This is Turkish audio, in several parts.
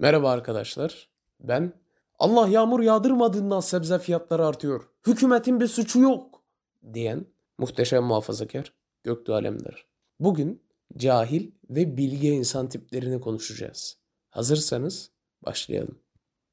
Merhaba arkadaşlar. Ben Allah yağmur yağdırmadığından sebze fiyatları artıyor. Hükümetin bir suçu yok diyen muhteşem muhafazakar Göktuğ Alemdar. Bugün cahil ve bilge insan tiplerini konuşacağız. Hazırsanız başlayalım.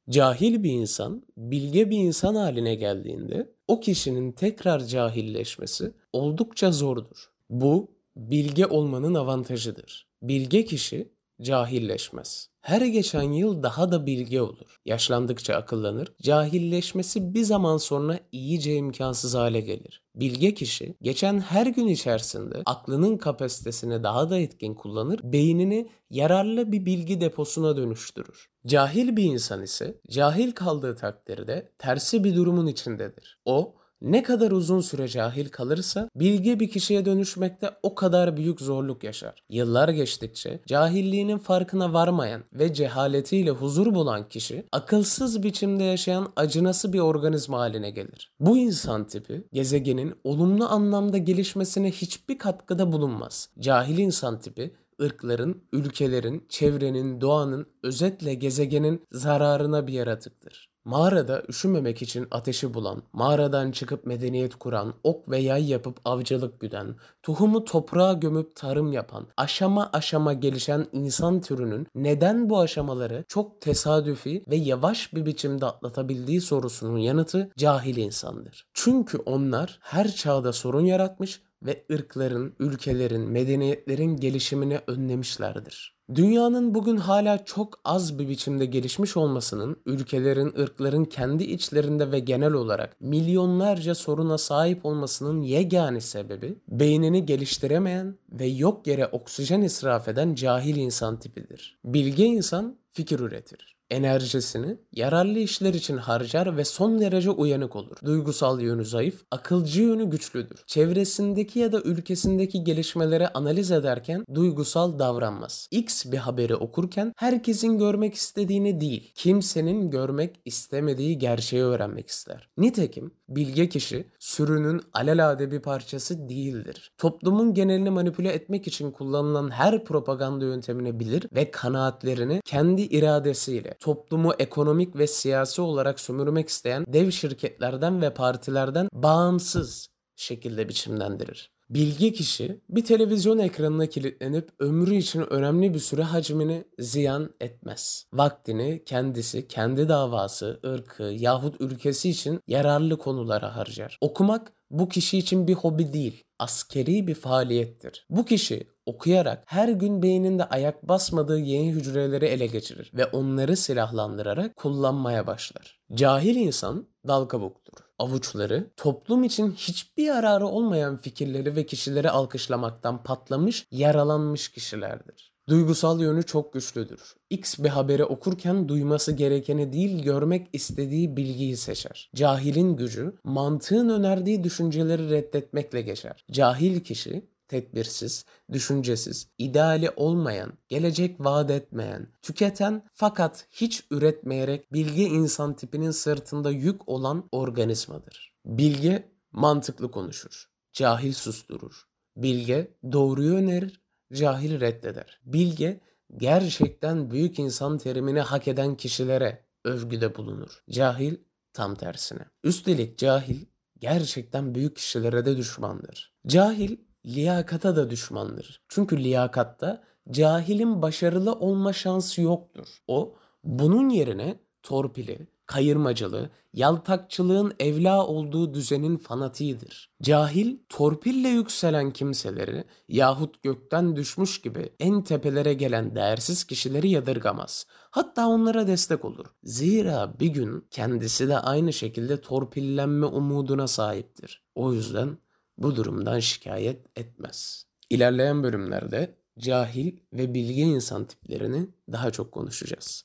Cahil bir insan bilge bir insan haline geldiğinde o kişinin tekrar cahilleşmesi oldukça zordur. Bu bilge olmanın avantajıdır. Bilge kişi cahilleşmez. Her geçen yıl daha da bilge olur. Yaşlandıkça akıllanır. Cahilleşmesi bir zaman sonra iyice imkansız hale gelir. Bilge kişi geçen her gün içerisinde aklının kapasitesini daha da etkin kullanır, beynini yararlı bir bilgi deposuna dönüştürür. Cahil bir insan ise cahil kaldığı takdirde tersi bir durumun içindedir. O ne kadar uzun süre cahil kalırsa bilge bir kişiye dönüşmekte o kadar büyük zorluk yaşar. Yıllar geçtikçe cahilliğinin farkına varmayan ve cehaletiyle huzur bulan kişi akılsız biçimde yaşayan acınası bir organizma haline gelir. Bu insan tipi gezegenin olumlu anlamda gelişmesine hiçbir katkıda bulunmaz. Cahil insan tipi ırkların, ülkelerin, çevrenin, doğanın, özetle gezegenin zararına bir yaratıktır. Mağarada üşümemek için ateşi bulan, mağaradan çıkıp medeniyet kuran, ok ve yay yapıp avcılık güden, tohumu toprağa gömüp tarım yapan, aşama aşama gelişen insan türünün neden bu aşamaları çok tesadüfi ve yavaş bir biçimde atlatabildiği sorusunun yanıtı cahil insandır. Çünkü onlar her çağda sorun yaratmış ve ırkların, ülkelerin, medeniyetlerin gelişimini önlemişlerdir. Dünyanın bugün hala çok az bir biçimde gelişmiş olmasının ülkelerin, ırkların kendi içlerinde ve genel olarak milyonlarca soruna sahip olmasının yegane sebebi beynini geliştiremeyen ve yok yere oksijen israf eden cahil insan tipidir. Bilge insan fikir üretir enerjisini yararlı işler için harcar ve son derece uyanık olur. Duygusal yönü zayıf, akılcı yönü güçlüdür. Çevresindeki ya da ülkesindeki gelişmeleri analiz ederken duygusal davranmaz. X bir haberi okurken herkesin görmek istediğini değil, kimsenin görmek istemediği gerçeği öğrenmek ister. Nitekim bilge kişi sürünün alelade bir parçası değildir. Toplumun genelini manipüle etmek için kullanılan her propaganda yöntemini bilir ve kanaatlerini kendi iradesiyle toplumu ekonomik ve siyasi olarak sömürmek isteyen dev şirketlerden ve partilerden bağımsız şekilde biçimlendirir. Bilgi kişi bir televizyon ekranına kilitlenip ömrü için önemli bir süre hacmini ziyan etmez. Vaktini kendisi, kendi davası, ırkı yahut ülkesi için yararlı konulara harcar. Okumak bu kişi için bir hobi değil, askeri bir faaliyettir. Bu kişi okuyarak her gün beyninde ayak basmadığı yeni hücreleri ele geçirir ve onları silahlandırarak kullanmaya başlar. Cahil insan dal kabuktur. Avuçları toplum için hiçbir yararı olmayan fikirleri ve kişileri alkışlamaktan patlamış, yaralanmış kişilerdir. Duygusal yönü çok güçlüdür. X bir haberi okurken duyması gerekeni değil görmek istediği bilgiyi seçer. Cahilin gücü mantığın önerdiği düşünceleri reddetmekle geçer. Cahil kişi tedbirsiz, düşüncesiz, ideali olmayan, gelecek vaat etmeyen, tüketen fakat hiç üretmeyerek bilgi insan tipinin sırtında yük olan organizmadır. Bilge mantıklı konuşur, cahil susturur. Bilge doğruyu önerir, cahil reddeder. Bilge gerçekten büyük insan terimini hak eden kişilere övgüde bulunur. Cahil tam tersine. Üstelik cahil gerçekten büyük kişilere de düşmandır. Cahil liyakata da düşmandır. Çünkü liyakatta cahilin başarılı olma şansı yoktur. O bunun yerine torpili, kayırmacılığı, yaltakçılığın evla olduğu düzenin fanatiğidir. Cahil, torpille yükselen kimseleri yahut gökten düşmüş gibi en tepelere gelen değersiz kişileri yadırgamaz. Hatta onlara destek olur. Zira bir gün kendisi de aynı şekilde torpillenme umuduna sahiptir. O yüzden bu durumdan şikayet etmez. İlerleyen bölümlerde cahil ve bilgi insan tiplerini daha çok konuşacağız.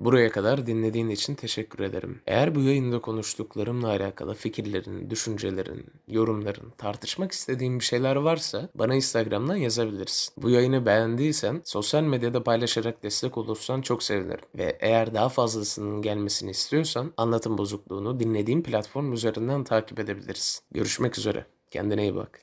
Buraya kadar dinlediğin için teşekkür ederim. Eğer bu yayında konuştuklarımla alakalı fikirlerin, düşüncelerin, yorumların, tartışmak istediğin bir şeyler varsa bana Instagram'dan yazabilirsin. Bu yayını beğendiysen sosyal medyada paylaşarak destek olursan çok sevinirim. Ve eğer daha fazlasının gelmesini istiyorsan anlatım bozukluğunu dinlediğin platform üzerinden takip edebilirsin. Görüşmek üzere. Kendine iyi bak.